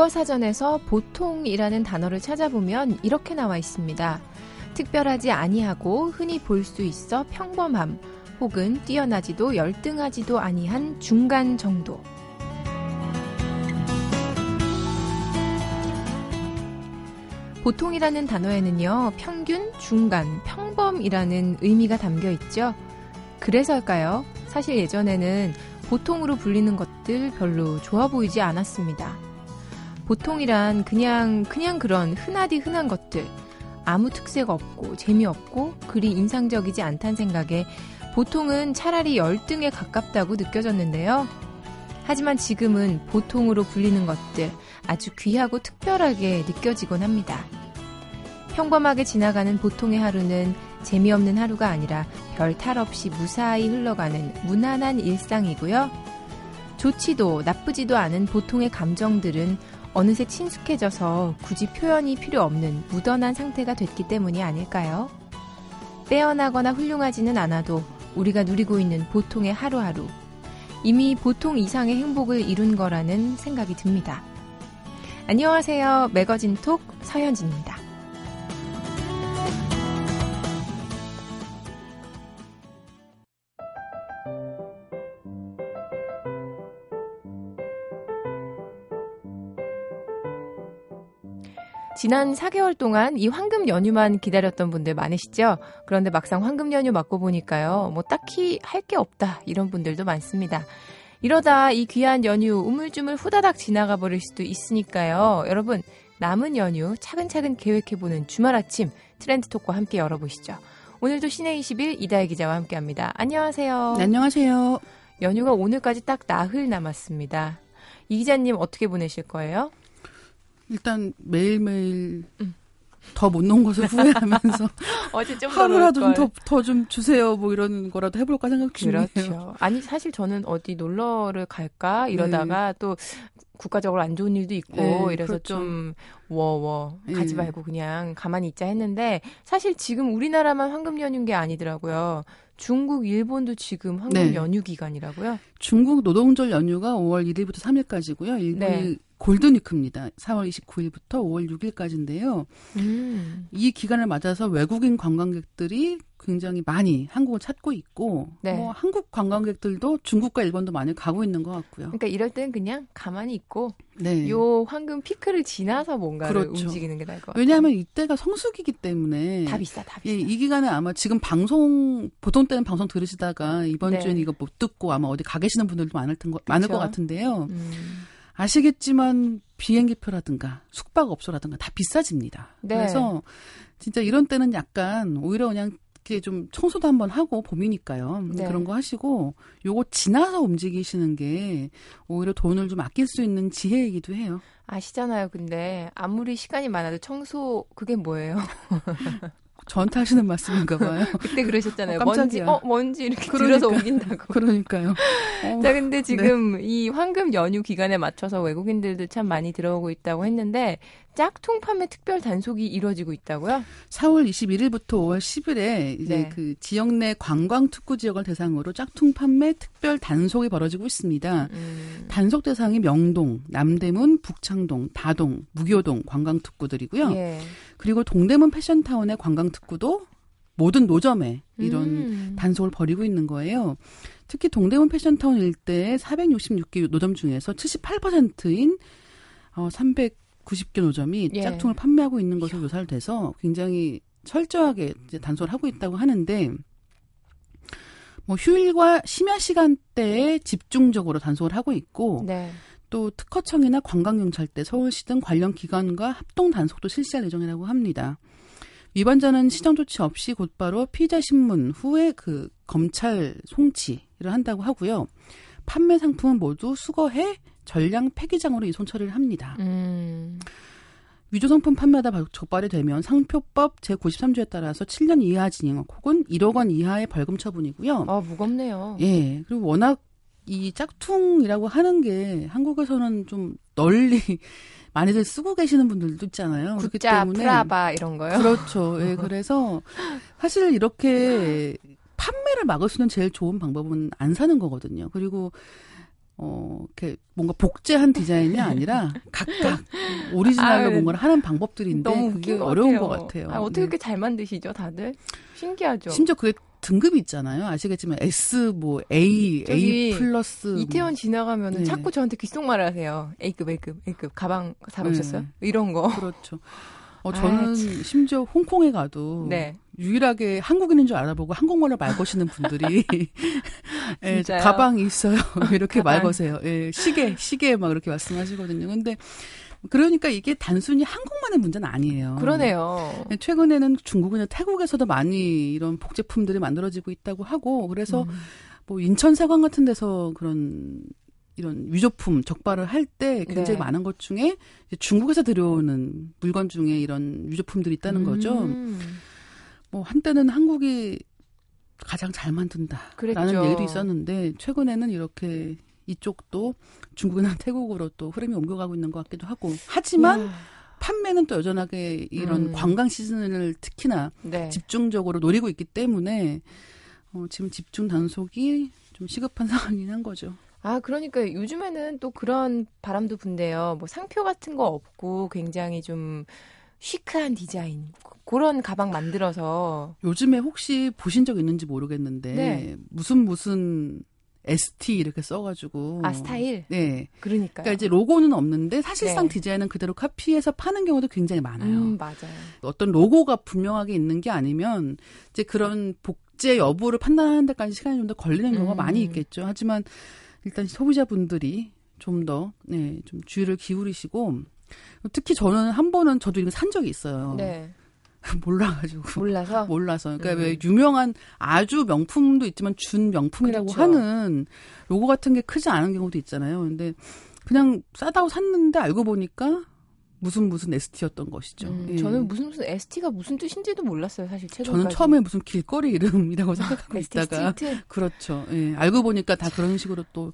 국어 사전에서 보통이라는 단어를 찾아보면 이렇게 나와 있습니다. 특별하지 아니하고 흔히 볼 수 있어 평범함 혹은 뛰어나지도 열등하지도 아니한 중간 정도. 보통이라는 단어에는요, 평균, 중간, 평범이라는 의미가 담겨 있죠. 그래서일까요? 사실 예전에는 보통으로 불리는 것들 별로 좋아 보이지 않았습니다. 보통이란 그냥, 그냥 그런 흔하디 흔한 것들, 아무 특색 없고 재미없고 그리 인상적이지 않다는 생각에 보통은 차라리 열등에 가깝다고 느껴졌는데요. 하지만 지금은 보통으로 불리는 것들 아주 귀하고 특별하게 느껴지곤 합니다. 평범하게 지나가는 보통의 하루는 재미없는 하루가 아니라 별 탈 없이 무사히 흘러가는 무난한 일상이고요. 좋지도 나쁘지도 않은 보통의 감정들은 어느새 친숙해져서 굳이 표현이 필요 없는 무던한 상태가 됐기 때문이 아닐까요? 빼어나거나 훌륭하지는 않아도 우리가 누리고 있는 보통의 하루하루. 이미 보통 이상의 행복을 이룬 거라는 생각이 듭니다. 안녕하세요. 매거진 톡 서현진입니다. 지난 4개월 동안 이 황금 연휴만 기다렸던 분들 많으시죠? 그런데 막상 황금 연휴 맞고 보니까요, 뭐 딱히 할 게 없다, 이런 분들도 많습니다. 이러다 이 귀한 연휴 우물쭈물 후다닥 지나가 버릴 수도 있으니까요. 여러분, 남은 연휴 차근차근 계획해보는 주말 아침 트렌드 톡과 함께 열어보시죠. 오늘도 시내 20일 이다혜 기자와 함께 합니다. 안녕하세요. 네, 안녕하세요. 연휴가 오늘까지 딱 나흘 남았습니다. 이 기자님 어떻게 보내실 거예요? 일단 매일매일 음. 더못 놓은 것을 후회하면서 어제 좀 하루라도 더더 좀 주세요 뭐 이런 거라도 해볼까 생각 중이에요. 그렇죠. 아니 사실 저는 어디 놀러를 갈까 이러다가 네. 또 국가적으로 안 좋은 일도 있고 네, 이래서 그렇죠. 좀 워워 가지 네. 말고 그냥 가만히 있자 했는데 사실 지금 우리나라만 황금 연휴인 게 아니더라고요. 중국, 일본도 지금 황금 네. 연휴 기간이라고요? 중국 노동절 연휴가 5월 1일부터 3일까지고요. 일본이 네. 골든위크입니다. 4월 29일부터 5월 6일까지인데요. 음. 이 기간을 맞아서 외국인 관광객들이 굉장히 많이 한국을 찾고 있고, 네. 뭐 한국 관광객들도 중국과 일본도 많이 가고 있는 것 같고요. 그러니까 이럴 땐 그냥 가만히 있고, 네. 요 황금 피크를 지나서 뭔가를 그렇죠. 움직이는 게 나을 것 같아요. 왜냐하면 이때가 성수기이기 때문에 다 비싸, 다 비싸. 예, 이 기간에 아마 지금 방송 보통 때는 방송 들으시다가 이번 네. 주엔 이거 못 듣고 아마 어디 가 계시는 분들도 많을, 텐, 많을 것 같은데요. 음. 아시겠지만 비행기표라든가 숙박업소라든가 다 비싸집니다. 네. 그래서 진짜 이런 때는 약간 오히려 그냥 이렇게 좀 청소도 한번 하고 봄이니까요. 네. 그런 거 하시고 요거 지나서 움직이시는 게 오히려 돈을 좀 아낄 수 있는 지혜이기도 해요. 아시잖아요. 근데 아무리 시간이 많아도 청소 그게 뭐예요? 저한테 하시는 말씀인가 봐요. 그때 그러셨잖아요. 어, 먼지, 어, 먼지 이렇게 그러니까, 들어서 옮긴다고. 그러니까요. 어, 자, 근데 지금 네. 이 황금 연휴 기간에 맞춰서 외국인들도 참 많이 들어오고 있다고 했는데 짝퉁 판매 특별 단속이 이루어지고 있다고요? 4월 21일부터 5월 10일에 이제 네. 그 지역 내 관광 특구 지역을 대상으로 짝퉁 판매 특별 단속이 벌어지고 있습니다. 음. 단속 대상이 명동, 남대문, 북창동, 다동, 무교동 관광 특구들이고요. 예. 그리고 동대문 패션타운의 관광 특구도 모든 노점에 이런 음. 단속을 벌이고 있는 거예요. 특히 동대문 패션타운 일대의 466개 노점 중에서 78%인 어, 300 90개 노점이 예. 짝퉁을 판매하고 있는 것으로 묘사를 돼서 굉장히 철저하게 이제 단속을 하고 있다고 하는데 뭐 휴일과 심야 시간대에 집중적으로 단속을 하고 있고 네. 또 특허청이나 관광경찰대, 서울시 등 관련 기관과 합동 단속도 실시할 예정이라고 합니다. 위반자는 시정 조치 없이 곧바로 피의자 신문 후에 그 검찰 송치를 한다고 하고요. 판매 상품은 모두 수거해 전량 폐기장으로 이송 처리를 합니다. 음. 위조 상품 판매하다 적발이 되면 상표법 제93조에 따라서 7년 이하 징역 혹은 1억 원 이하의 벌금 처분이고요. 아, 무겁네요. 예. 그리고 워낙 이 짝퉁이라고 하는 게 한국에서는 좀 널리 많이들 쓰고 계시는 분들도 있잖아요. 굿자, 프라바 이런 거요? 그렇죠. 예, 그래서 사실 이렇게 판매를 막을 수 있는 제일 좋은 방법은 안 사는 거거든요. 그리고 어, 이렇게 뭔가 복제한 디자인이 아니라 각각 오리지널로 아유, 뭔가를 하는 방법들인데 그게 어려운 같아요. 것 같아요. 아, 어떻게 네. 이렇게 잘 만드시죠, 다들? 신기하죠. 심지어 그게 등급이 있잖아요. 아시겠지만 S 뭐 A, 저기 A 플러스 뭐. 이태원 지나가면 은 네. 자꾸 저한테 귓속말을 하세요. A급, A급, A급. 가방 사보셨어요? 이런 거. 그렇죠. 어, 저는 아, 심지어 홍콩에 가도 네. 유일하게 한국인인 줄 알아보고 한국말을 말 거시는 분들이 예? 가방이 있어요. 이렇게 말 가방. 거세요. 예, 시계, 시계 막 이렇게 말씀하시거든요. 근데 그러니까 이게 단순히 한국만의 문제는 아니에요. 그러네요. 예, 최근에는 중국이나 태국에서도 많이 이런 복제품들이 만들어지고 있다고 하고 그래서 음. 뭐 인천 세관 같은 데서 그런 이런 유조품 적발을 할 때 굉장히 네. 많은 것 중에 중국에서 들여오는 물건 중에 이런 유조품들이 있다는 거죠. 음. 뭐 한때는 한국이 가장 잘 만든다라는 그랬죠. 얘기도 있었는데 최근에는 이렇게 이쪽도 중국이나 태국으로 또 흐름이 옮겨가고 있는 것 같기도 하고 하지만 야, 판매는 또 여전하게 이런 음. 관광 시즌을 특히나 네. 집중적으로 노리고 있기 때문에 어, 지금 집중 단속이 좀 시급한 상황이긴 한 거죠. 아, 그러니까 요즘에는 또 그런 바람도 분대요. 뭐 상표 같은 거 없고 굉장히 좀 시크한 디자인. 그런 가방 만들어서 요즘에 혹시 보신 적 있는지 모르겠는데 네. 무슨 무슨 ST 이렇게 써가지고 아, 스타일? 네. 그러니까요. 그러니까 이제 로고는 없는데 사실상 네. 디자인은 그대로 카피해서 파는 경우도 굉장히 많아요. 음, 맞아요. 어떤 로고가 분명하게 있는 게 아니면 이제 그런 복제 여부를 판단하는 데까지 시간이 좀 더 걸리는 경우가 음. 많이 있겠죠. 하지만 일단 소비자분들이 좀 더, 네, 좀 주의를 기울이시고 특히 저는 한 번은 저도 이거 산 적이 있어요. 네. 몰라가지고. 몰라서 몰라서. 그러니까 음. 왜 유명한 아주 명품도 있지만 준 명품이라고 그렇죠. 하는 로고 같은 게 크지 않은 경우도 있잖아요. 근데 그냥 싸다고 샀는데 알고 보니까 무슨 무슨 ST였던 것이죠. 음, 예. 저는 무슨 무슨 ST가 무슨 뜻인지도 몰랐어요, 사실 최근까지. 저는 처음에 무슨 길거리 이름이라고 생각하고 ST 있다가 street. 그렇죠. 예. 알고 보니까 다 그런 식으로 또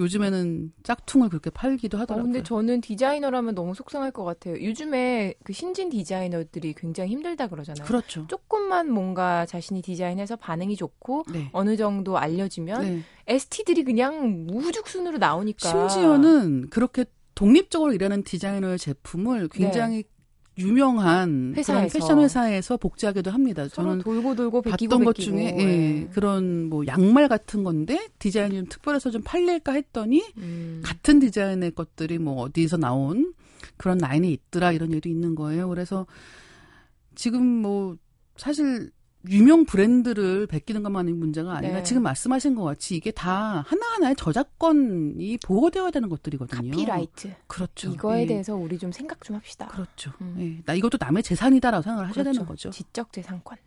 요즘에는 짝퉁을 그렇게 팔기도 어, 하더라고요. 근데 저는 디자이너라면 너무 속상할 것 같아요. 요즘에 그 신진 디자이너들이 굉장히 힘들다 그러잖아요. 그렇죠. 조금만 뭔가 자신이 디자인해서 반응이 좋고 네. 어느 정도 알려지면 네. ST들이 그냥 무후죽순으로 나오니까 심지어는 그렇게 독립적으로 일하는 디자이너의 제품을 굉장히 유명한 네. 회사에서. 그런 패션 회사에서 복제하기도 합니다. 저는 돌고 돌고 베끼고 봤던 것 베끼고. 중에 예, 예. 그런 뭐 양말 같은 건데 디자인이 좀 특별해서 좀 팔릴까 했더니 음. 같은 디자인의 것들이 뭐 어디서 나온 그런 라인이 있더라 이런 얘기도 있는 거예요. 그래서 지금 뭐 사실 유명 브랜드를 베끼는 것만이 문제가 아니라 네. 지금 말씀하신 것 같이 이게 다 하나하나의 저작권이 보호되어야 되는 것들이거든요. 카피라이트. 그렇죠. 이거에 예. 대해서 우리 좀 생각 좀 합시다. 그렇죠. 음. 예. 나 이것도 남의 재산이다라고 생각을 하셔야 그렇죠. 되는 거죠. 지적 재산권.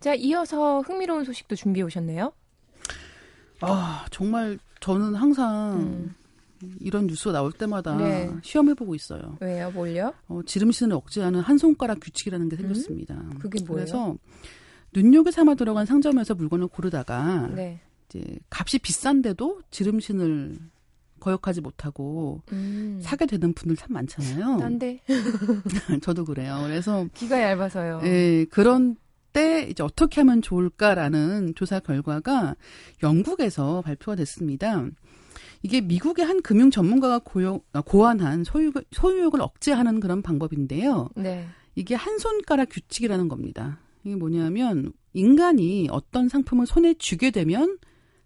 자, 이어서 흥미로운 소식도 준비해 오셨네요. 아 정말 저는 항상 음. 이런 뉴스가 나올 때마다 네. 시험해보고 있어요. 왜요? 뭘요? 어, 지름신을 억제하는 한 손가락 규칙이라는 게 생겼습니다. 음? 그게 뭐예요? 그래서 눈요기 삼아 들어간 상점에서 물건을 고르다가 네. 이제 값이 비싼데도 지름신을 거역하지 못하고 음. 사게 되는 분들 참 많잖아요. 딴데 저도 그래요. 그래서 귀가 얇아서요. 예, 그런 때 이제 어떻게 하면 좋을까라는 조사 결과가 영국에서 발표가 됐습니다. 이게 미국의 한 금융 전문가가 고용, 아, 고안한 소유, 소유욕을 억제하는 그런 방법인데요. 네. 이게 한 손가락 규칙이라는 겁니다. 이게 뭐냐면 인간이 어떤 상품을 손에 쥐게 되면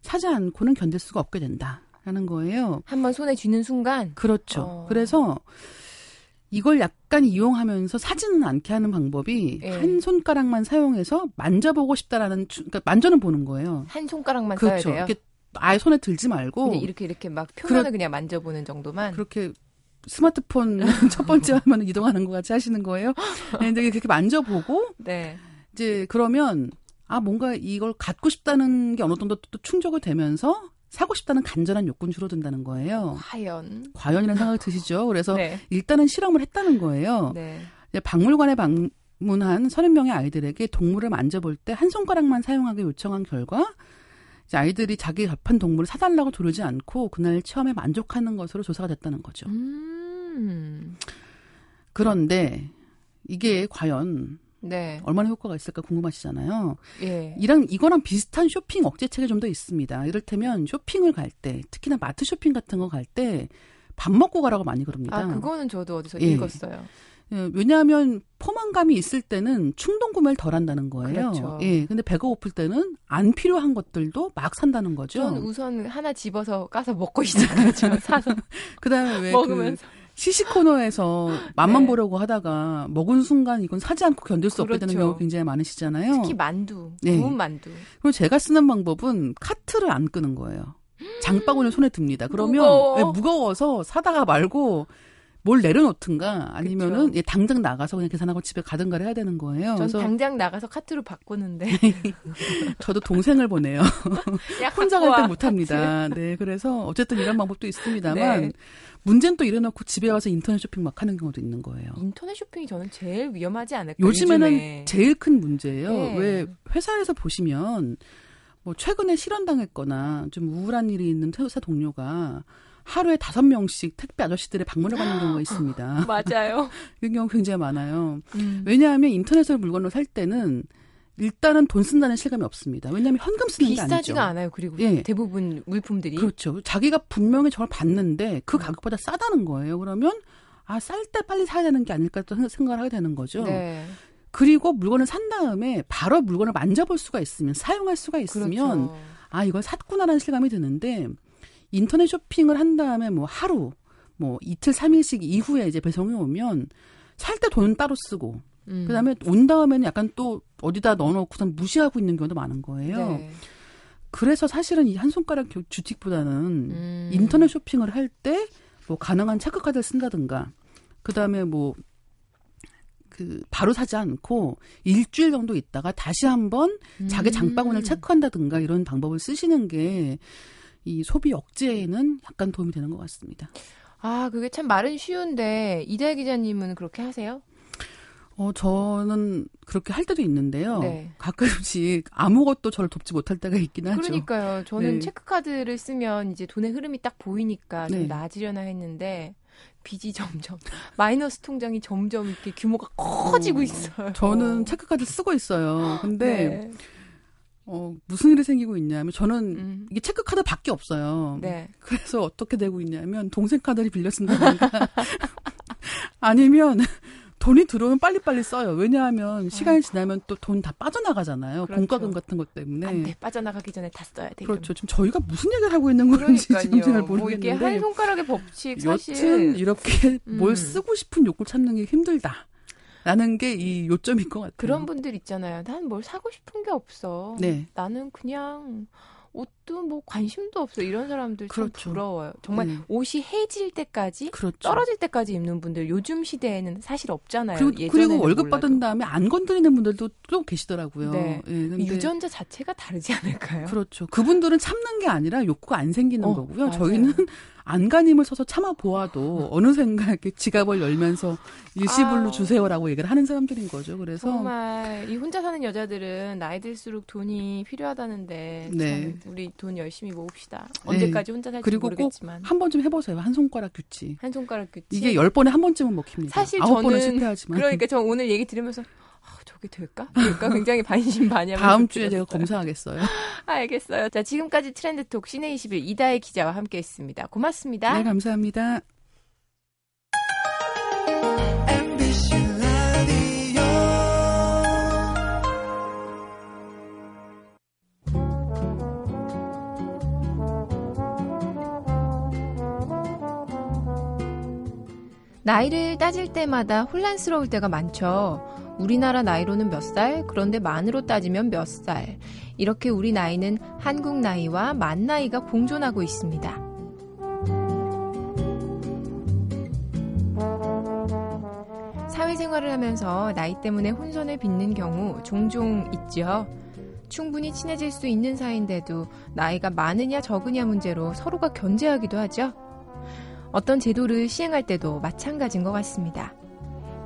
사지 않고는 견딜 수가 없게 된다라는 거예요. 한번 손에 쥐는 순간 그렇죠. 어. 그래서 이걸 약간 이용하면서 사지는 않게 하는 방법이 예. 한 손가락만 사용해서 만져보고 싶다라는 주- 그러니까 만져는 보는 거예요. 한 손가락만 그렇죠. 써야 돼요. 이렇게 아예 손에 들지 말고 이렇게 이렇게 막 표면을 그렇- 그냥 만져보는 정도만. 그렇게 스마트폰 첫 번째 화면 이동하는 것 같이 하시는 거예요. 네, 근데 그렇게 만져보고 네. 이제 그러면 아 뭔가 이걸 갖고 싶다는 게 어느 정도 또 충족이 되면서 사고 싶다는 간절한 욕구는 줄어든다는 거예요. 과연. 과연이라는 생각이 드시죠. 그래서 네. 일단은 실험을 했다는 거예요. 네. 박물관에 방문한 30명의 아이들에게 동물을 만져볼 때 한 손가락만 사용하게 요청한 결과 이제 아이들이 자기 접한 동물을 사달라고 조르지 않고 그날 체험에 만족하는 것으로 조사가 됐다는 거죠. 음. 그런데 이게 과연 네. 얼마나 효과가 있을까 궁금하시잖아요. 예. 이랑 이거랑 비슷한 쇼핑 억제책이 좀 더 있습니다. 이를테면 쇼핑을 갈 때, 특히나 마트 쇼핑 같은 거 갈 때 밥 먹고 가라고 많이 그럽니다. 아, 그거는 저도 어디서 예. 읽었어요. 예, 왜냐하면 포만감이 있을 때는 충동 구매를 덜 한다는 거예요. 그렇죠. 예. 근데 배가 고플 때는 안 필요한 것들도 막 산다는 거죠. 전 우선 하나 집어서 까서 먹고 시작하죠. 사서. 그다음에 왜그 먹으면서. 그 시식 코너에서 맛만 네. 보려고 하다가 먹은 순간 이건 사지 않고 견딜 수 그렇죠. 없게 되는 그렇죠. 경우 굉장히 많으시잖아요. 특히 만두, 네. 구운 만두. 그럼 제가 쓰는 방법은 카트를 안 끄는 거예요. 장바구니를 손에 듭니다. 그러면 무거워. 네, 무거워서 사다가 말고 뭘 내려놓든가 아니면은 예, 당장 나가서 그냥 계산하고 집에 가든가를 해야 되는 거예요. 전 당장 나가서 카트로 바꾸는데. 저도 동생을 보내요. 혼자 갈 때 못합니다. 네, 그래서 어쨌든 이런 방법도 있습니다만 네. 문제는 또 이래놓고 집에 와서 인터넷 쇼핑 막 하는 경우도 있는 거예요. 인터넷 쇼핑이 저는 제일 위험하지 않을까 요즘에는 요즘에. 제일 큰 문제예요. 네. 왜 회사에서 보시면 뭐 최근에 실현당했거나 좀 우울한 일이 있는 회사 동료가 하루에 다섯 명씩 택배 아저씨들의 방문을 받는 경우가 있습니다. 맞아요. 이런 경우 굉장히 많아요. 음. 왜냐하면 인터넷으로 물건을 살 때는 일단은 돈 쓴다는 실감이 없습니다. 왜냐하면 현금 쓰는 게 아니죠. 비싸지가 않아요. 그리고 예. 대부분 물품들이 그렇죠. 자기가 분명히 저걸 받는데 그 음. 가격보다 싸다는 거예요. 그러면 아 쌀 때 빨리 사야 되는 게 아닐까 또 생각을 하게 되는 거죠. 네. 그리고 물건을 산 다음에 바로 물건을 만져볼 수가 있으면 사용할 수가 있으면 그렇죠. 아 이걸 샀구나라는 실감이 드는데 인터넷 쇼핑을 한 다음에 뭐 하루, 뭐 이틀, 삼일씩 이후에 이제 배송이 오면 살 때 돈은 따로 쓰고 음. 그다음에 온 다음에는 약간 또 어디다 넣어놓고선 무시하고 있는 경우도 많은 거예요. 네. 그래서 사실은 이 한 손가락 주틱보다는 음. 인터넷 쇼핑을 할 때 뭐 가능한 체크카드를 쓴다든가 그다음에 뭐 그 바로 사지 않고 일주일 정도 있다가 다시 한번 자기 장바구니를 음. 체크한다든가 이런 방법을 쓰시는 게 이 소비 억제에는 약간 도움이 되는 것 같습니다. 아, 그게 참 말은 쉬운데 이달 기자님은 그렇게 하세요? 어, 저는 그렇게 할 때도 있는데요. 네. 가끔씩 아무것도 저를 돕지 못할 때가 있긴 하죠. 그러니까요. 저는 네. 체크카드를 쓰면 이제 돈의 흐름이 딱 보이니까 좀 네. 나아지려나 했는데 빚이 점점 마이너스 통장이 점점 이렇게 규모가 커지고 어, 있어요. 저는 체크카드 쓰고 있어요. 근데 네. 어, 무슨 일이 생기고 있냐면 저는 음. 이게 체크 카드 밖에 없어요. 네. 그래서 어떻게 되고 있냐면 동생 카드를 빌려 쓴다든가 아니면 돈이 들어오면 빨리빨리 써요. 왜냐하면 시간이 지나면 또 돈 다 빠져나가잖아요. 그렇죠. 공과금 같은 것 때문에. 안 돼. 빠져나가기 전에 다 써야 돼. 그렇죠. 지금 저희가 무슨 얘기를 하고 있는 건지 지금 잘 모르겠는데. 뭐 이게 한 손가락의 법칙 사실. 여튼 이렇게 음. 뭘 쓰고 싶은 욕구를 찾는 게 힘들다. 라는 게 이 요점인 것 같아요. 그런 분들 있잖아요. 난 뭘 사고 싶은 게 없어. 네. 나는 그냥 옷 도 뭐 관심도 없어 이런 사람들 그렇죠. 참 부러워요. 정말 네. 옷이 해질 때까지 그렇죠. 떨어질 때까지 입는 분들 요즘 시대에는 사실 없잖아요. 그리고, 그리고 월급 몰라도. 받은 다음에 안 건드리는 분들도 또 계시더라고요. 네. 네 유전자 자체가 다르지 않을까요? 그렇죠. 그분들은 참는 게 아니라 욕구가 안 생기는 어, 거고요. 맞아요. 저희는 안간힘을 써서 참아 보아도 어느샌가 이렇게 지갑을 열면서 일시불로 아, 주세요라고 얘기를 하는 사람들인 거죠. 그래서 정말 이 혼자 사는 여자들은 나이 들수록 돈이 필요하다는데 네. 우리 돈 열심히 모읍시다. 언제까지 네. 혼자 살지 그리고 모르겠지만 한번좀 해보세요. 한 손가락 규칙. 한 손가락 규칙. 이게 열 번에 한 번쯤은 먹힙니다. 사실 아홉 번은 실패하지만. 그러니까 저 오늘 얘기 들으면서 아, 저게 될까? 될까? 굉장히 반신반의. 다음 주에 제가 검사하겠어요. 알겠어요. 자, 지금까지 트렌드톡 시내 21 이다혜 기자와 함께했습니다. 고맙습니다. 네, 감사합니다. 나이를 따질 때마다 혼란스러울 때가 많죠. 우리나라 나이로는 몇 살, 그런데 만으로 따지면 몇 살. 이렇게 우리 나이는 한국 나이와 만 나이가 공존하고 있습니다. 사회생활을 하면서 나이 때문에 혼선을 빚는 경우 종종 있죠. 충분히 친해질 수 있는 사이인데도 나이가 많으냐 적으냐 문제로 서로가 견제하기도 하죠. 어떤 제도를 시행할 때도 마찬가지인 것 같습니다.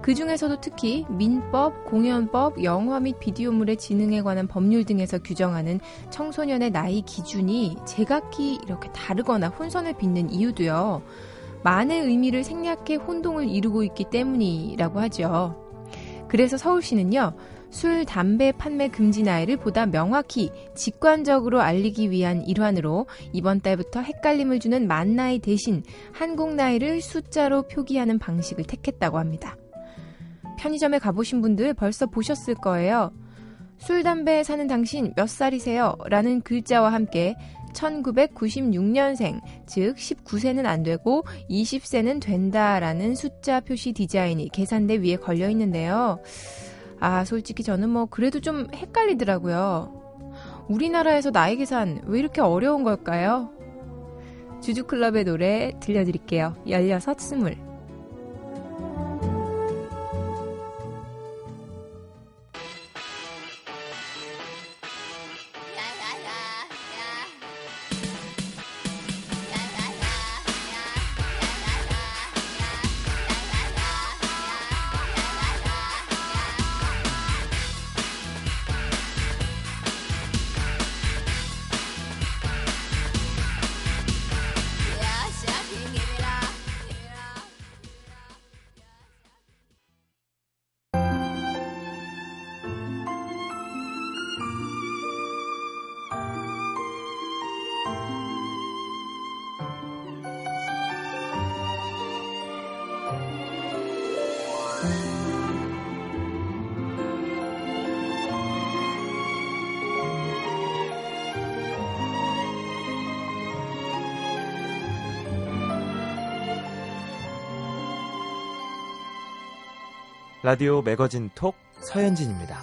그 중에서도 특히 민법, 공연법, 영화 및 비디오물의 지능에 관한 법률 등에서 규정하는 청소년의 나이 기준이 제각기 이렇게 다르거나 혼선을 빚는 이유도요. 많은 의미를 생략해 혼동을 이루고 있기 때문이라고 하죠. 그래서 서울시는요, 술, 담배 판매 금지 나이를 보다 명확히 직관적으로 알리기 위한 일환으로 이번 달부터 헷갈림을 주는 만 나이 대신 한국 나이를 숫자로 표기하는 방식을 택했다고 합니다. 편의점에 가보신 분들 벌써 보셨을 거예요. 술, 담배 사는 당신 몇 살이세요? 라는 글자와 함께 1996년생, 즉 19세는 안 되고 20세는 된다라는 숫자 표시 디자인이 계산대 위에 걸려 있는데요. 아, 솔직히 저는 뭐 그래도 좀 헷갈리더라고요. 우리나라에서 나이 계산 왜 이렇게 어려운 걸까요? 주주클럽의 노래 들려드릴게요. 16, 20. 라디오 매거진 톡 서현진입니다.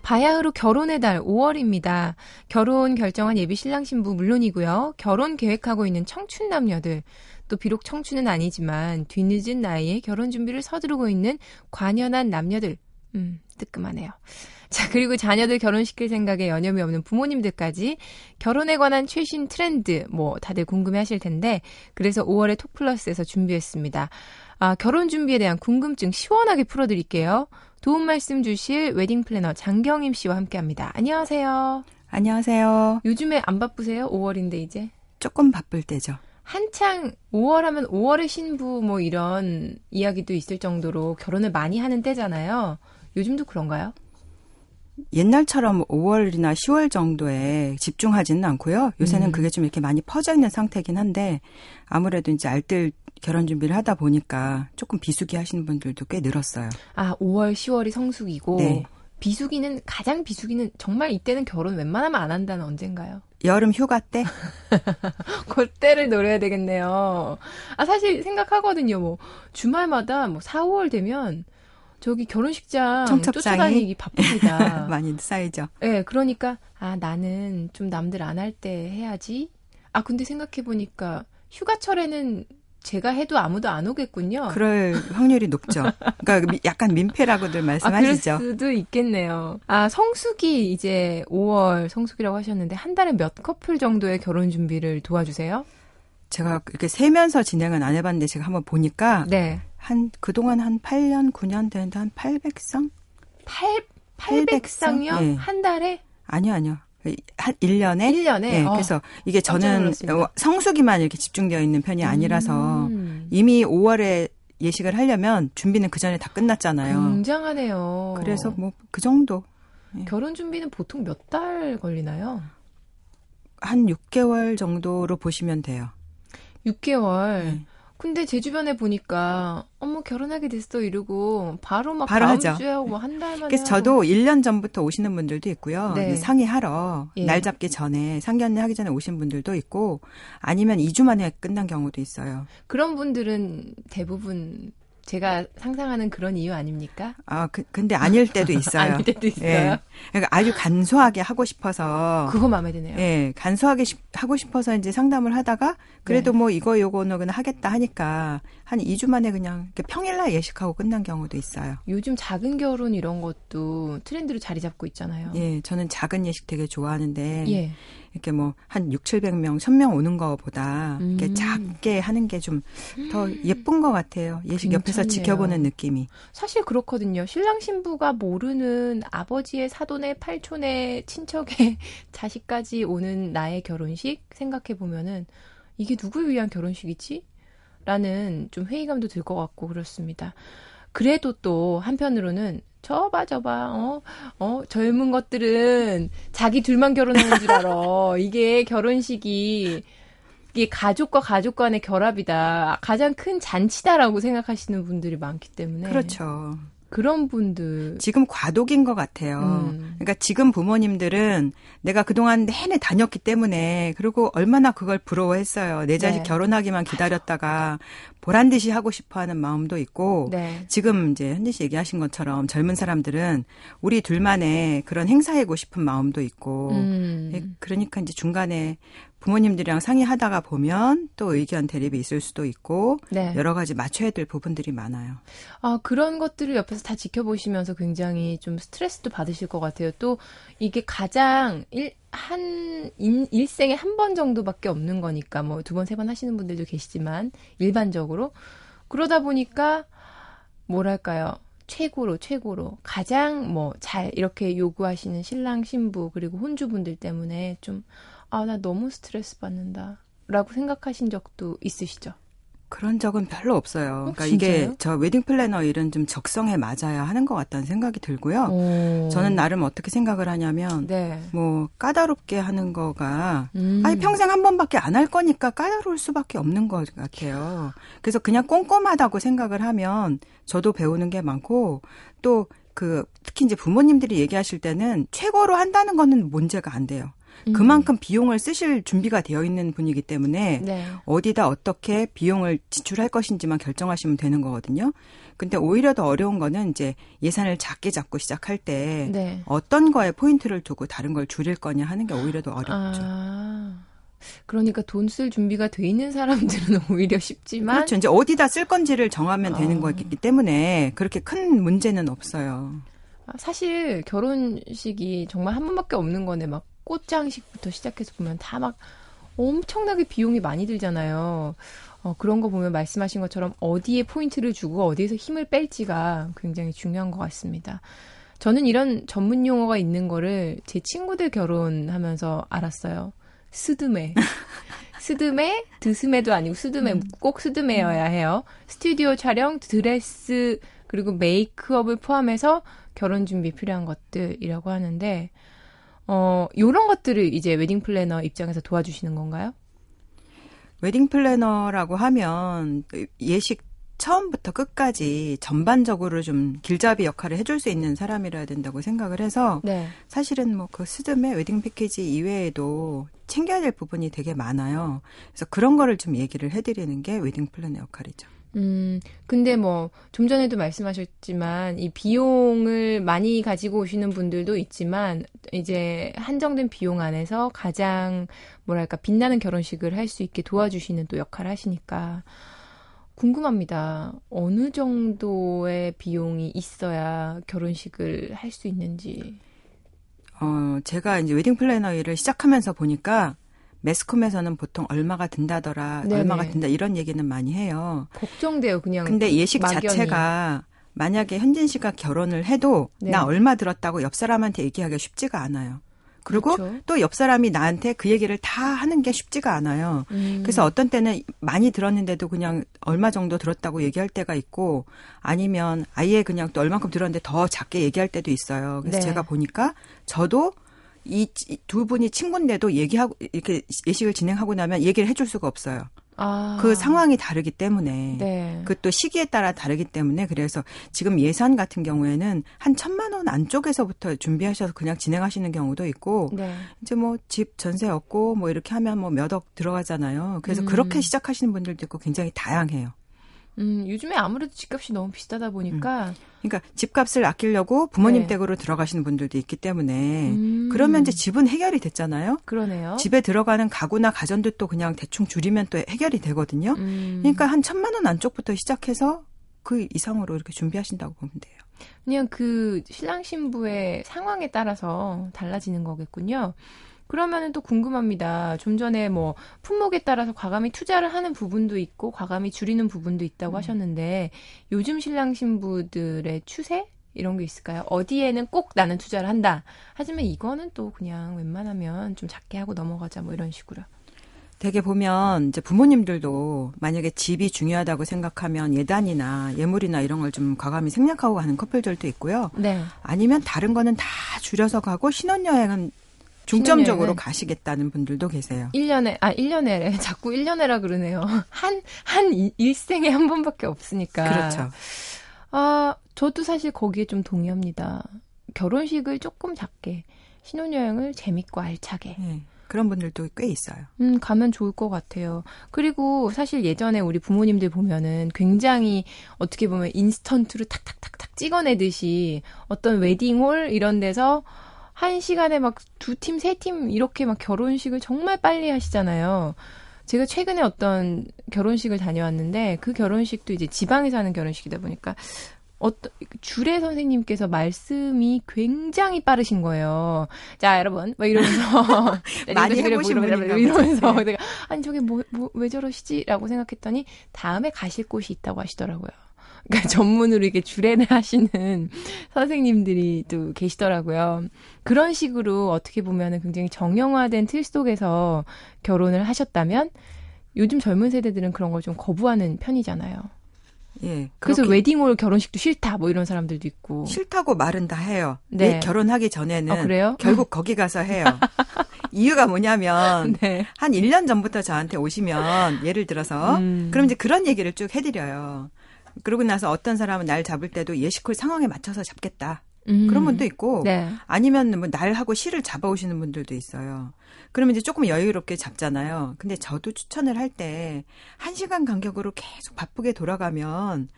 바야흐로 결혼의 달 5월입니다. 결혼 결정한 예비 신랑 신부 물론이고요. 결혼 계획하고 있는 청춘 남녀들, 또 비록 청춘은 아니지만 뒤늦은 나이에 결혼 준비를 서두르고 있는 관연한 남녀들, 음, 뜨끔하네요. 자, 그리고 자녀들 결혼시킬 생각에 여념이 없는 부모님들까지 결혼에 관한 최신 트렌드, 뭐, 다들 궁금해 하실 텐데, 그래서 5월에 톡플러스에서 준비했습니다. 아, 결혼 준비에 대한 궁금증 시원하게 풀어드릴게요. 도움 말씀 주실 웨딩 플래너 장경임 씨와 함께 합니다. 안녕하세요. 안녕하세요. 요즘에 안 바쁘세요? 5월인데 이제? 조금 바쁠 때죠. 한창 5월 하면 5월의 신부 뭐 이런 이야기도 있을 정도로 결혼을 많이 하는 때잖아요. 요즘도 그런가요? 옛날처럼 5월이나 10월 정도에 집중하지는 않고요. 요새는 음. 그게 좀 이렇게 많이 퍼져 있는 상태긴 한데 아무래도 이제 알뜰 결혼 준비를 하다 보니까 조금 비수기 하시는 분들도 꽤 늘었어요. 아, 5월, 10월이 성수기고 네. 비수기는 가장 비수기는 정말 이때는 결혼 웬만하면 안 한다는 언젠가요? 여름 휴가 때? 그때를 노려야 되겠네요. 아, 사실 생각하거든요. 뭐 주말마다 뭐 4, 5월 되면 저기 결혼식장 쫓아다니기 바쁩니다. 많이 쌓이죠. 네, 그러니까 아 나는 좀 남들 안 할 때 해야지. 아 근데 생각해 보니까 휴가철에는 제가 해도 아무도 안 오겠군요. 그럴 확률이 높죠. 그러니까 약간 민폐라고들 말씀하시죠. 아, 그럴 수도 있겠네요. 아 성수기 이제 5월 성수기라고 하셨는데 한 달에 몇 커플 정도의 결혼 준비를 도와주세요? 제가 이렇게 세면서 진행은 안 해봤는데 제가 한번 보니까 네. 한 그동안 한 8년 9년 되는데 한 800성? 8 800성이요? 네. 한 달에? 아니요, 아니요. 한 1년에? 1년에? 네, 어. 그래서 이게 저는 성수기만 이렇게 집중되어 있는 편이 아니라서 음. 이미 5월에 예식을 하려면 준비는 그 전에 다 끝났잖아요. 굉장하네요. 그래서 뭐 그 정도. 네. 결혼 준비는 보통 몇 달 걸리나요? 한 6개월 정도로 보시면 돼요. 6개월. 네. 근데 제 주변에 보니까 어머 결혼하게 됐어 이러고 바로 막 바로 다음 하죠. 주에 하고 한달 만에 그래서 저도 1년 전부터 오시는 분들도 있고요. 네. 상의하러 예. 날 잡기 전에 상견례 하기 전에 오신 분들도 있고 아니면 2주 만에 끝난 경우도 있어요. 그런 분들은 대부분 제가 상상하는 그런 이유 아닙니까? 아, 그, 근데 아닐 때도 있어요. 아닐 때도 있어요. 예. 그러니까 아주 간소하게 하고 싶어서. 그거 마음에 드네요. 예, 간소하게 시, 하고 싶어서 이제 상담을 하다가 그래도 네. 뭐 이거 요거는 하겠다 하니까 한 2주 만에 그냥 평일날 예식하고 끝난 경우도 있어요. 요즘 작은 결혼 이런 것도 트렌드로 자리 잡고 있잖아요. 예, 저는 작은 예식 되게 좋아하는데. 예. 이렇게 뭐 한 6, 700명, 1000명 오는 거보다 음. 이렇게 작게 하는 게 좀 더 예쁜 것 같아요. 예식 괜찮네요. 옆에서 지켜보는 느낌이. 사실 그렇거든요. 신랑 신부가 모르는 아버지의 사돈의 팔촌의 친척의 자식까지 오는 나의 결혼식 생각해 보면은 이게 누구를 위한 결혼식이지? 라는 좀 회의감도 들 것 같고 그렇습니다. 그래도 또 한편으로는 저봐 저봐 어? 어 젊은 것들은 자기 둘만 결혼하는 줄 알아. 이게 결혼식이 이게 가족과 가족 간의 결합이다. 가장 큰 잔치다라고 생각하시는 분들이 많기 때문에 그렇죠. 그런 분들 지금 과도기인 것 같아요. 음. 그러니까 지금 부모님들은 내가 그동안 내내 다녔기 때문에 그리고 얼마나 그걸 부러워했어요. 내 자식 네. 결혼하기만 기다렸다가 보란 듯이 하고 싶어하는 마음도 있고 네. 지금 이제 현진 씨 얘기하신 것처럼 젊은 사람들은 우리 둘만의 그런 행사이고 싶은 마음도 있고 음. 예, 그러니까 이제 중간에 부모님들이랑 상의하다가 보면 또 의견 대립이 있을 수도 있고 네. 여러 가지 맞춰야 될 부분들이 많아요. 아 그런 것들을 옆에서 다 지켜보시면서 굉장히 좀 스트레스도 받으실 것 같아요. 또 이게 가장 일, 한 인, 일생에 한 번 정도밖에 없는 거니까 뭐 두 번 세 번 하시는 분들도 계시지만 일반적으로 그러다 보니까 뭐랄까요 최고로 최고로 가장 뭐 잘 이렇게 요구하시는 신랑 신부 그리고 혼주분들 때문에 좀 아, 나 너무 스트레스 받는다. 라고 생각하신 적도 있으시죠? 그런 적은 별로 없어요. 어, 그러니까 진짜요? 이게 저 웨딩 플래너 일은 좀 적성에 맞아야 하는 것 같다는 생각이 들고요. 오. 저는 나름 어떻게 생각을 하냐면 네. 뭐 까다롭게 하는 거가 음. 아니 평생 한 번밖에 안 할 거니까 까다로울 수밖에 없는 것 같아요. 그래서 그냥 꼼꼼하다고 생각을 하면 저도 배우는 게 많고 또그 특히 이제 부모님들이 얘기하실 때는 최고로 한다는 거는 문제가 안 돼요. 음. 그만큼 비용을 쓰실 준비가 되어 있는 분이기 때문에 네. 어디다 어떻게 비용을 지출할 것인지만 결정하시면 되는 거거든요. 근데 오히려 더 어려운 거는 이제 예산을 작게 잡고 시작할 때 네. 어떤 거에 포인트를 두고 다른 걸 줄일 거냐 하는 게 오히려 더 어렵죠. 아. 그러니까 돈 쓸 준비가 돼 있는 사람들은 오히려 쉽지만 그렇죠. 이제 어디다 쓸 건지를 정하면 되는 아. 거기 때문에 그렇게 큰 문제는 없어요. 아, 사실 결혼식이 정말 한 번밖에 없는 거네. 막 꽃장식부터 시작해서 보면 다 막 엄청나게 비용이 많이 들잖아요. 어, 그런 거 보면 말씀하신 것처럼 어디에 포인트를 주고 어디에서 힘을 뺄지가 굉장히 중요한 것 같습니다. 저는 이런 전문 용어가 있는 거를 제 친구들 결혼하면서 알았어요. 스드메. 스드메, 드스메도 아니고 스드메, 음. 꼭 스드메여야 해요. 스튜디오 촬영, 드레스, 그리고 메이크업을 포함해서 결혼 준비 필요한 것들이라고 하는데, 어, 요런 것들을 이제 웨딩 플래너 입장에서 도와주시는 건가요? 웨딩 플래너라고 하면 예식 처음부터 끝까지 전반적으로 좀 길잡이 역할을 해줄 수 있는 사람이라야 된다고 생각을 해서 네. 사실은 뭐 그 스드메 웨딩 패키지 이외에도 챙겨야 될 부분이 되게 많아요. 그래서 그런 거를 좀 얘기를 해드리는 게 웨딩 플래너 역할이죠. 음, 근데 뭐, 좀 전에도 말씀하셨지만, 이 비용을 많이 가지고 오시는 분들도 있지만, 이제 한정된 비용 안에서 가장, 뭐랄까, 빛나는 결혼식을 할 수 있게 도와주시는 또 역할을 하시니까, 궁금합니다. 어느 정도의 비용이 있어야 결혼식을 할 수 있는지. 어, 제가 이제 웨딩 플래너 일을 시작하면서 보니까, 매스컴에서는 보통 얼마가 든다더라, 네네. 얼마가 든다 이런 얘기는 많이 해요. 걱정돼요, 그냥. 근데 예식 막연히. 자체가 만약에 현진 씨가 결혼을 해도 네. 나 얼마 들었다고 옆 사람한테 얘기하기가 쉽지가 않아요. 그리고 그렇죠. 또옆 사람이 나한테 그 얘기를 다 하는 게 쉽지가 않아요. 음. 그래서 어떤 때는 많이 들었는데도 그냥 얼마 정도 들었다고 얘기할 때가 있고 아니면 아예 그냥 또 얼만큼 들었는데 더 작게 얘기할 때도 있어요. 그래서 네. 제가 보니까 저도 이 두 분이 친구인데도 얘기하고 이렇게 예식을 진행하고 나면 얘기를 해줄 수가 없어요. 아. 그 상황이 다르기 때문에 네. 그또 시기에 따라 다르기 때문에 그래서 지금 예산 같은 경우에는 한 천만 원 안쪽에서부터 준비하셔서 그냥 진행하시는 경우도 있고 네. 이제 뭐 집 전세 얻고 뭐 이렇게 하면 뭐 몇 억 들어가잖아요. 그래서 음. 그렇게 시작하시는 분들도 있고 굉장히 다양해요. 음, 요즘에 아무래도 집값이 너무 비싸다 보니까. 음. 그러니까 집값을 아끼려고 부모님 네. 댁으로 들어가시는 분들도 있기 때문에 음. 그러면 이제 집은 해결이 됐잖아요. 그러네요. 집에 들어가는 가구나 가전들도 그냥 대충 줄이면 또 해결이 되거든요. 음. 그러니까 한 천만 원 안쪽부터 시작해서 그 이상으로 이렇게 준비하신다고 보면 돼요. 그냥 그 신랑 신부의 상황에 따라서 달라지는 거겠군요. 그러면은 또 궁금합니다. 좀 전에 뭐 품목에 따라서 과감히 투자를 하는 부분도 있고 과감히 줄이는 부분도 있다고 음. 하셨는데 요즘 신랑 신부들의 추세 이런 게 있을까요? 어디에는 꼭 나는 투자를 한다. 하지만 이거는 또 그냥 웬만하면 좀 작게 하고 넘어가자 뭐 이런 식으로. 되게 보면 이제 부모님들도 만약에 집이 중요하다고 생각하면 예단이나 예물이나 이런 걸 좀 과감히 생략하고 가는 커플들도 있고요. 네. 아니면 다른 거는 다 줄여서 가고 신혼여행은 중점적으로 가시겠다는 분들도 계세요. 1년에, 아, 1년에, 자꾸 1년에라 그러네요. 한, 한 일생에 한 번밖에 없으니까. 그렇죠. 아, 저도 사실 거기에 좀 동의합니다. 결혼식을 조금 작게, 신혼여행을 재밌고 알차게. 네. 그런 분들도 꽤 있어요. 음, 가면 좋을 것 같아요. 그리고 사실 예전에 우리 부모님들 보면은 굉장히 어떻게 보면 인스턴트로 탁탁탁탁 찍어내듯이 어떤 웨딩홀 이런 데서 한 시간에 막 두 팀, 세 팀 이렇게 막 결혼식을 정말 빨리 하시잖아요. 제가 최근에 어떤 결혼식을 다녀왔는데 그 결혼식도 이제 지방에서 하는 결혼식이다 보니까 어떤 주례 선생님께서 말씀이 굉장히 빠르신 거예요. 자 여러분 뭐 이러면서 많이 해보신 분 이러면서 내가 아니 저게 뭐왜 뭐, 저러시지라고 생각했더니 다음에 가실 곳이 있다고 하시더라고요. 그러니까 전문으로 이렇게 주례를 하시는 선생님들이 또 계시더라고요. 그런 식으로 어떻게 보면은 굉장히 정형화된 틀 속에서 결혼을 하셨다면 요즘 젊은 세대들은 그런 걸 좀 거부하는 편이잖아요. 예. 그래서 웨딩홀 결혼식도 싫다 뭐 이런 사람들도 있고. 싫다고 말은 다 해요. 네. 결혼하기 전에는 아, 그래요? 결국 거기 가서 해요. 이유가 뭐냐면 네. 한 1년 전부터 저한테 오시면 예를 들어서 음. 그럼 이제 그런 얘기를 쭉 해드려요. 그러고 나서 어떤 사람은 날 잡을 때도 예시콜 상황에 맞춰서 잡겠다. 음. 그런 분도 있고 네. 아니면 뭐 날하고 시를 잡아오시는 분들도 있어요. 그러면 이제 조금 여유롭게 잡잖아요. 근데 저도 추천을 할때 한시간 간격으로 계속 바쁘게 돌아가면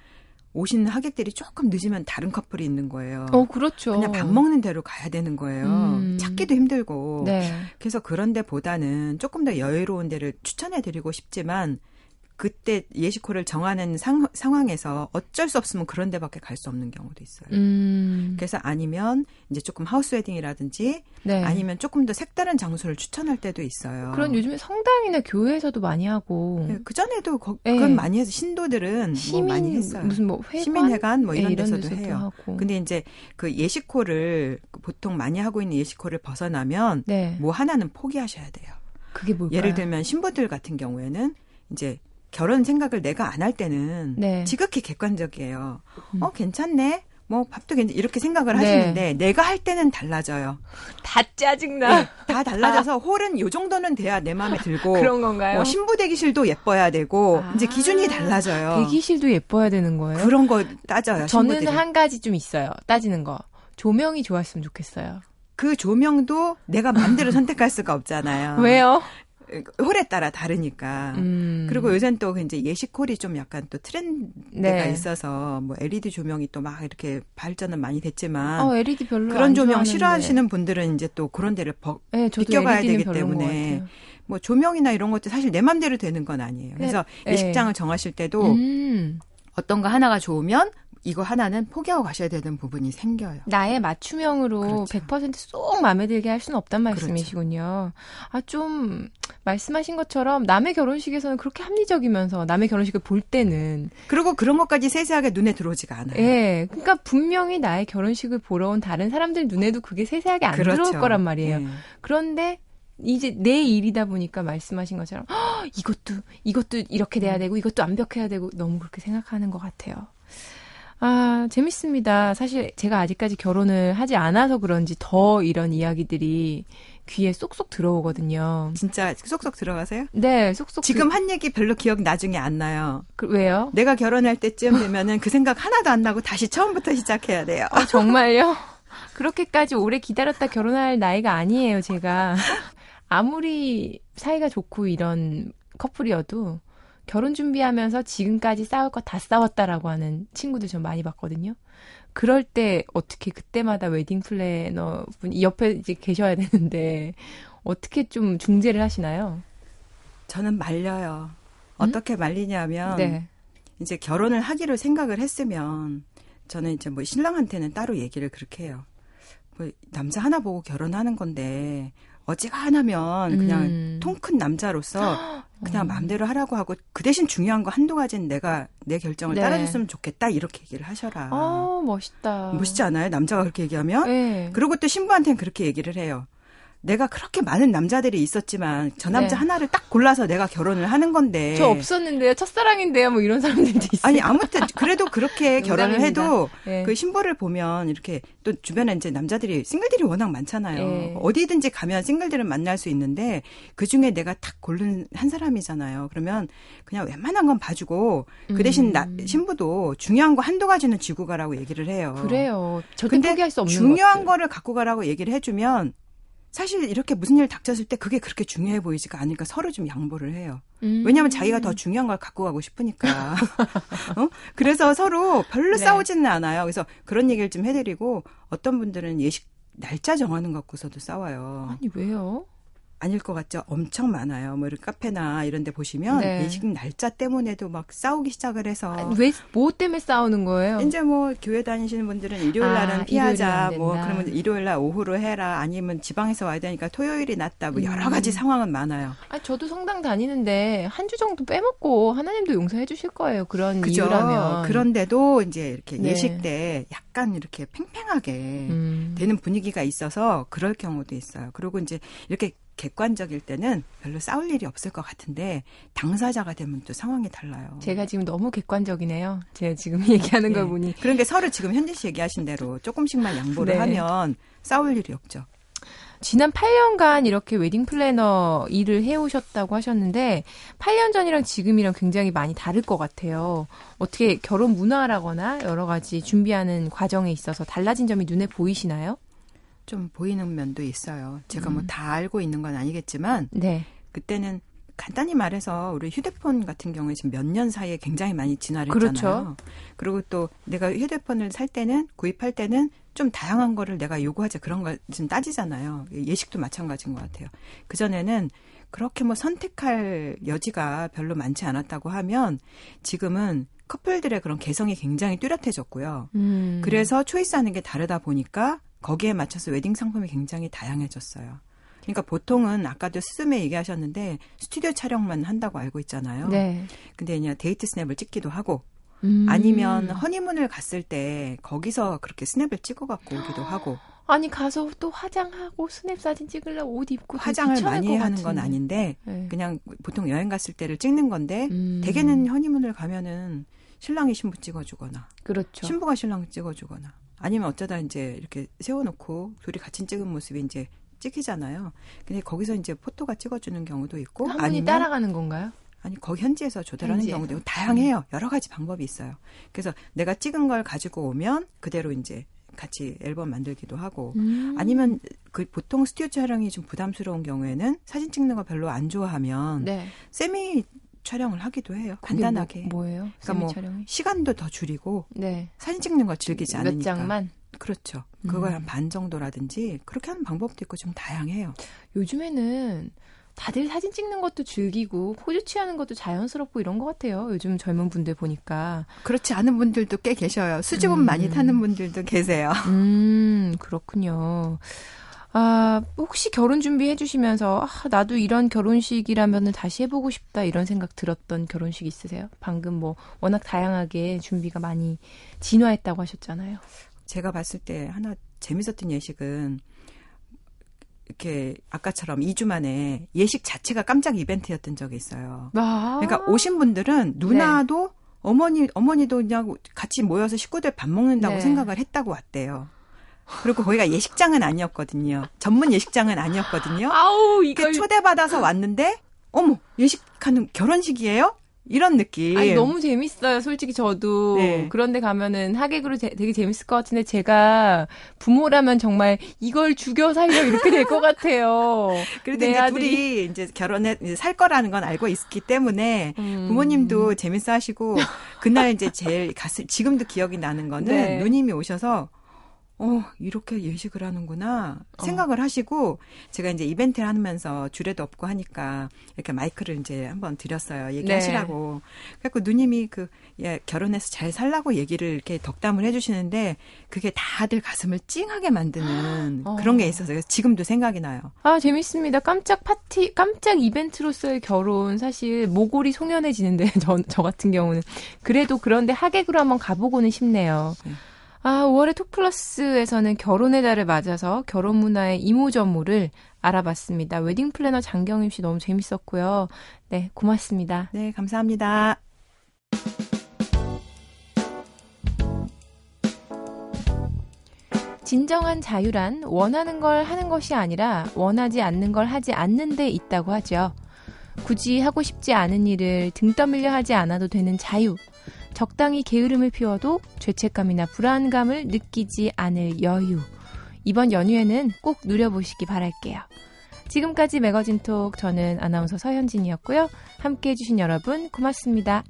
오시는 하객들이 조금 늦으면 다른 커플이 있는 거예요. 어, 그렇죠. 그냥 밥 먹는 대로 가야 되는 거예요. 음. 찾기도 힘들고. 네. 그래서 그런 데보다는 조금 더 여유로운 데를 추천해 드리고 싶지만 그때 예시코를 정하는 상, 상황에서 어쩔 수 없으면 그런 데밖에 갈 수 없는 경우도 있어요. 음. 그래서 아니면 이제 조금 하우스 웨딩이라든지 네. 아니면 조금 더 색다른 장소를 추천할 때도 있어요. 그런 요즘에 성당이나 교회에서도 많이 하고 네, 그 전에도 거, 네. 그건 많이 해서 신도들은 시민, 뭐 많이 했어요. 무슨 뭐 회관? 시민회관 뭐 이런, 네, 이런 데서도, 데서도 해요. 하고. 근데 이제 그 예시코를 보통 많이 하고 있는 예시코를 벗어나면 네. 뭐 하나는 포기하셔야 돼요. 그게 뭘까요? 예를 들면 신부들 같은 경우에는 이제 결혼 생각을 내가 안 할 때는 네. 지극히 객관적이에요. 음. 어, 괜찮네. 뭐 밥도 괜찮 이렇게 생각을 네. 하시는데 내가 할 때는 달라져요. 다 짜증나. 네, 다 달라져서 아. 홀은 요 정도는 돼야 내 마음에 들고 그런 건가요? 뭐 신부 대기실도 예뻐야 되고 아. 이제 기준이 달라져요. 대기실도 예뻐야 되는 거예요? 그런 거 따져요. 저는. 한 가지 좀 있어요. 따지는 거. 조명이 좋았으면 좋겠어요. 그 조명도 내가 마음대로 선택할 수가 없잖아요. 왜요? 홀에 따라 다르니까. 음. 그리고 요새는 또 이제 예식홀이 좀 약간 또 트렌드가 네. 있어서 뭐 LED 조명이 또 막 이렇게 발전은 많이 됐지만 어, LED 별로 그런 조명 싫어하시는 분들은 이제 또 그런 데를 버, 네, 비껴가야 되기 때문에 뭐 조명이나 이런 것도 사실 내 맘대로 되는 건 아니에요. 그래서 네. 예식장을 정하실 때도 음. 어떤 거 하나가 좋으면 이거 하나는 포기하고 가셔야 되는 부분이 생겨요. 나의 맞춤형으로 그렇죠. 100%쏙 마음에 들게 할 수는 없단 그렇죠. 말씀이시군요. 그렇죠. 아, 좀, 말씀하신 것처럼 남의 결혼식에서는 그렇게 합리적이면서 남의 결혼식을 볼 때는. 그리고 그런 것까지 세세하게 눈에 들어오지가 않아요. 예. 그러니까 분명히 나의 결혼식을 보러 온 다른 사람들 눈에도 그게 세세하게 안 그렇죠. 들어올 거란 말이에요. 예. 그런데 이제 내 일이다 보니까 말씀하신 것처럼 이것도 이것도 이렇게 돼야 음. 되고 이것도 완벽해야 되고 너무 그렇게 생각하는 것 같아요. 아, 재밌습니다. 사실 제가 아직까지 결혼을 하지 않아서 그런지 더 이런 이야기들이 귀에 쏙쏙 들어오거든요. 진짜 쏙쏙 들어가세요? 네, 쏙쏙. 지금 그... 한 얘기 별로 기억 나중에 안 나요. 그, 왜요? 내가 결혼할 때쯤 되면은 그 생각 하나도 안 나고 다시 처음부터 시작해야 돼요. 아, 정말요? 그렇게까지 오래 기다렸다 결혼할 나이가 아니에요, 제가. 아무리 사이가 좋고 이런 커플이어도 결혼 준비하면서 지금까지 싸울 거 다 싸웠다라고 하는 친구들 좀 많이 봤거든요. 그럴 때 어떻게 그때마다 웨딩 플래너 분이 옆에 이제 계셔야 되는데 어떻게 좀 중재를 하시나요? 저는 말려요. 어떻게 음? 말리냐면 네. 이제 결혼을 하기로 생각을 했으면 저는 이제 뭐 신랑한테는 따로 얘기를 그렇게 해요. 뭐 남자 하나 보고 결혼하는 건데 어지간하면 그냥 음. 통큰 남자로서 그냥 어. 마음대로 하라고 하고 그 대신 중요한 거 한두 가지는 내가 내 결정을 네. 따라줬으면 좋겠다 이렇게 얘기를 하셔라. 어 멋있다. 멋있지 않아요? 남자가 그렇게 얘기하면. 네. 그리고 또 신부한테는 그렇게 얘기를 해요. 내가 그렇게 많은 남자들이 있었지만 저 남자 네. 하나를 딱 골라서 내가 결혼을 하는 건데 저 없었는데요 첫사랑인데요 뭐 이런 사람들도 있어요 아니 아무튼 그래도 그렇게 결혼을 해도 네. 그 신부를 보면 이렇게 또 주변에 이제 남자들이 싱글들이 워낙 많잖아요 네. 어디든지 가면 싱글들을 만날 수 있는데 그 중에 내가 딱 고른 한 사람이잖아요 그러면 그냥 웬만한 건 봐주고 그 대신 음. 나, 신부도 중요한 거 한두 가지는 쥐고 가라고 얘기를 해요 그래요 절대 포기할 수 없는 중요한 것들. 거를 갖고 가라고 얘기를 해주면 사실 이렇게 무슨 일 닥쳤을 때 그게 그렇게 중요해 보이지가 않으니까 서로 좀 양보를 해요. 음. 왜냐하면 자기가 더 중요한 걸 갖고 가고 싶으니까. 어? 그래서 서로 별로 네. 싸우지는 않아요. 그래서 그런 얘기를 좀 해드리고 어떤 분들은 예식 날짜 정하는 것 갖고서도 싸워요. 아니 왜요? 아닐 것 같죠? 엄청 많아요. 뭐 이런 카페나 이런 데 보시면 네. 예식 날짜 때문에도 막 싸우기 시작을 해서 아니, 왜, 뭐 때문에 싸우는 거예요? 이제 뭐 교회 다니시는 분들은 일요일 날은 아, 피하자. 뭐 그러면 일요일 날 오후로 해라. 아니면 지방에서 와야 되니까 토요일이 낫다. 뭐 여러 가지 음. 상황은 많아요. 아, 저도 성당 다니는데 한 주 정도 빼먹고 하나님도 용서해 주실 거예요. 그런 그죠? 이유라면. 그런데도 이제 이렇게 네. 예식 때 약간 이렇게 팽팽하게 음. 되는 분위기가 있어서 그럴 경우도 있어요. 그리고 이제 이렇게 객관적일 때는 별로 싸울 일이 없을 것 같은데 당사자가 되면 또 상황이 달라요. 제가 지금 너무 객관적이네요. 제가 지금 얘기하는 네. 걸 보니. 그런 게 서로 지금 현지 씨 얘기하신 대로 조금씩만 양보를 네. 하면 싸울 일이 없죠. 지난 8년간 이렇게 웨딩 플래너 일을 해오셨다고 하셨는데 8년 전이랑 지금이랑 굉장히 많이 다를 것 같아요. 어떻게 결혼 문화라거나 여러 가지 준비하는 과정에 있어서 달라진 점이 눈에 보이시나요? 좀 보이는 면도 있어요. 제가 뭐 음. 뭐다 알고 있는 건 아니겠지만 네. 그때는 간단히 말해서 우리 휴대폰 같은 경우에 지금 몇 년 사이에 굉장히 많이 진화를 그렇죠. 했잖아요. 그리고 또 내가 휴대폰을 살 때는 구입할 때는 좀 다양한 거를 내가 요구하자 그런 걸좀 따지잖아요. 예식도 마찬가지인 것 같아요. 그 전에는 그렇게 뭐 선택할 여지가 별로 많지 않았다고 하면 지금은 커플들의 그런 개성이 굉장히 뚜렷해졌고요. 음. 그래서 choice하는 게 다르다 보니까 거기에 맞춰서 웨딩 상품이 굉장히 다양해졌어요. 그러니까 보통은 아까도 스드메 얘기하셨는데 스튜디오 촬영만 한다고 알고 있잖아요. 네. 근데 그냥 데이트 스냅을 찍기도 하고 음. 아니면 허니문을 갔을 때 거기서 그렇게 스냅을 찍어 갖고 오기도 하고. 아니 가서 또 화장하고 스냅 사진 찍으려고 옷 입고 화장을 많이 하는 건 아닌데 네. 그냥 보통 여행 갔을 때를 찍는 건데 음. 대개는 허니문을 가면은 신랑이 신부 찍어주거나 그렇죠. 신부가 신랑 찍어주거나 아니면 어쩌다 이제 이렇게 세워놓고 둘이 같이 찍은 모습이 이제 찍히잖아요. 근데 거기서 이제 포토가 찍어주는 경우도 있고 한 분이 따라가는 건가요? 아니 거기 현지에서 조달하는 현지에서. 경우도 다양해요. 여러 가지 방법이 있어요. 그래서 내가 찍은 걸 가지고 오면 그대로 이제 같이 앨범 만들기도 하고 음. 아니면 그 보통 스튜디오 촬영이 좀 부담스러운 경우에는 사진 찍는 거 별로 안 좋아하면 네. 세미 촬영을 하기도 해요. 간단하게. 뭐, 예요 그러니까 뭐 촬영이? 시간도 더 줄이고 네. 사진 찍는 걸 즐기지 않으니까. 몇 장만. 그렇죠. 그걸 음. 한반 정도라든지 그렇게 하는 방법도 있고 좀 다양해요. 요즘에는 다들 사진 찍는 것도 즐기고 포즈 취하는 것도 자연스럽고 이런 것 같아요. 요즘 젊은 분들 보니까 그렇지 않은 분들도 꽤 계셔요. 수줍음 음. 많이 타는 분들도 계세요. 음 그렇군요. 아, 혹시 결혼 준비해 주시면서 아, 나도 이런 결혼식이라면 다시 해보고 싶다 이런 생각 들었던 결혼식 있으세요? 방금 뭐 워낙 다양하게 준비가 많이 진화했다고 하셨잖아요. 제가 봤을 때 하나 재밌었던 예식은 이렇게 아까처럼 2주 만에 예식 자체가 깜짝 이벤트였던 적이 있어요. 아~ 그러니까 오신 분들은 누나도 네. 어머니 어머니도 그냥 같이 모여서 식구들 밥 먹는다고 네. 생각을 했다고 왔대요. 그리고 거기가 예식장은 아니었거든요. 전문 예식장은 아니었거든요. 아우, 이거 초대받아서 왔는데 어머, 예식하는 결혼식이에요? 이런 느낌. 아니, 너무 재밌어요. 솔직히 저도. 네. 그런데 가면은 하객으로 제, 되게 재밌을 것 같은데 제가 부모라면 정말 이걸 죽여 살려 이렇게 될 것 같아요. 그래도 이제 아들이... 둘이 이제 결혼해 살 거라는 건 알고 있기 때문에 음... 부모님도 재밌어 하시고 그날 이제 제일 가슴, 지금도 기억이 나는 거는 네. 누님이 오셔서 어, 이렇게 예식을 하는구나 생각을 어. 하시고 제가 이제 이벤트를 하면서 주례도 없고 하니까 이렇게 마이크를 이제 한번 드렸어요. 얘기하시라고. 네. 그래갖고 누님이 그, 예, 결혼해서 잘 살라고 얘기를 이렇게 덕담을 해 주시는데 그게 다들 가슴을 찡하게 만드는 어. 그런 게 있어서 지금도 생각이 나요. 아, 재밌습니다. 깜짝 파티, 깜짝 이벤트로서의 결혼 사실 모골이 송연해지는데 저, 저 같은 경우는. 그래도 그런데 하객으로 한번 가보고는 싶네요. 네. 아, 5월의 톡플러스에서는 결혼의 달을 맞아서 결혼 문화의 이모저모를 알아봤습니다. 웨딩 플래너 장경임 씨 너무 재밌었고요. 네, 고맙습니다. 네, 감사합니다. 진정한 자유란 원하는 걸 하는 것이 아니라 원하지 않는 걸 하지 않는 데 있다고 하죠. 굳이 하고 싶지 않은 일을 등 떠밀려 하지 않아도 되는 자유. 적당히 게으름을 피워도 죄책감이나 불안감을 느끼지 않을 여유. 이번 연휴에는 꼭 누려보시기 바랄게요. 지금까지 매거진톡 저는 아나운서 서현진이었고요. 함께 해주신 여러분 고맙습니다.